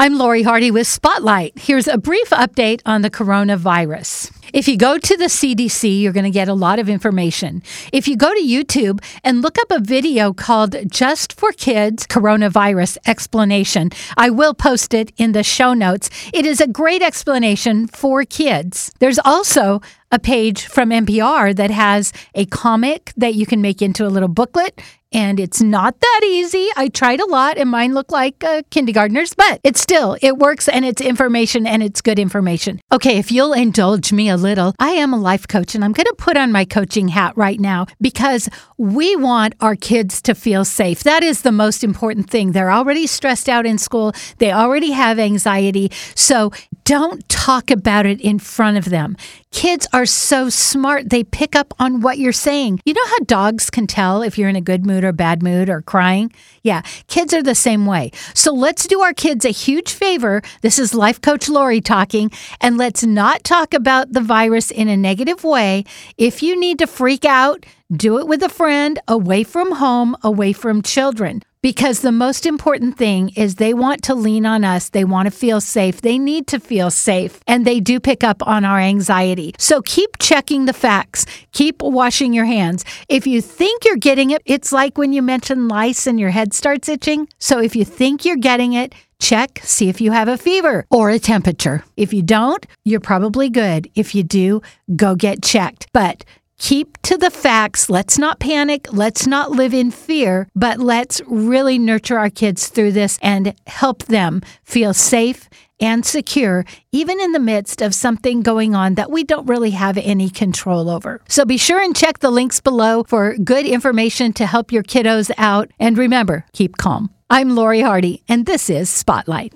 I'm Lori Hardy with Spotlight. Here's a brief update on the coronavirus. If you go to the CDC, you're going to get a lot of information. If you go to YouTube and look up a video called Just for Kids Coronavirus Explanation, I will post it in the show notes. It is a great explanation for kids. There's also a page from NPR that has a comic that you can make into a little booklet and it's not that easy. I tried a lot and mine look like uh, kindergartners, but it's still, it works and it's information and it's good information. Okay, if you'll indulge me a little, I am a life coach and I'm going to put on my coaching hat right now because we want our kids to feel safe. That is the most important thing. They're already stressed out in school, they already have anxiety. So don't talk about it in front of them. Kids are so smart, they pick up on what you're saying. You know how dogs can tell if you're in a good mood or bad mood or crying? Yeah, kids are the same way. So let's do our kids a huge favor. This is Life Coach Lori talking, and let's not talk about the virus in a negative way. If you need to freak out, do it with a friend, away from home, away from children. Because the most important thing is they want to lean on us. They want to feel safe. They need to feel safe. And they do pick up on our anxiety. So keep checking the facts. Keep washing your hands. If you think you're getting it, it's like when you mention lice and your head starts itching. So if you think you're getting it, check, see if you have a fever or a temperature. If you don't, you're probably good. If you do, go get checked. But keep to the facts. Let's not panic. Let's not live in fear, but let's really nurture our kids through this and help them feel safe and secure, even in the midst of something going on that we don't really have any control over. So be sure and check the links below for good information to help your kiddos out. And remember, keep calm. I'm Lori Hardy, and this is Spotlight.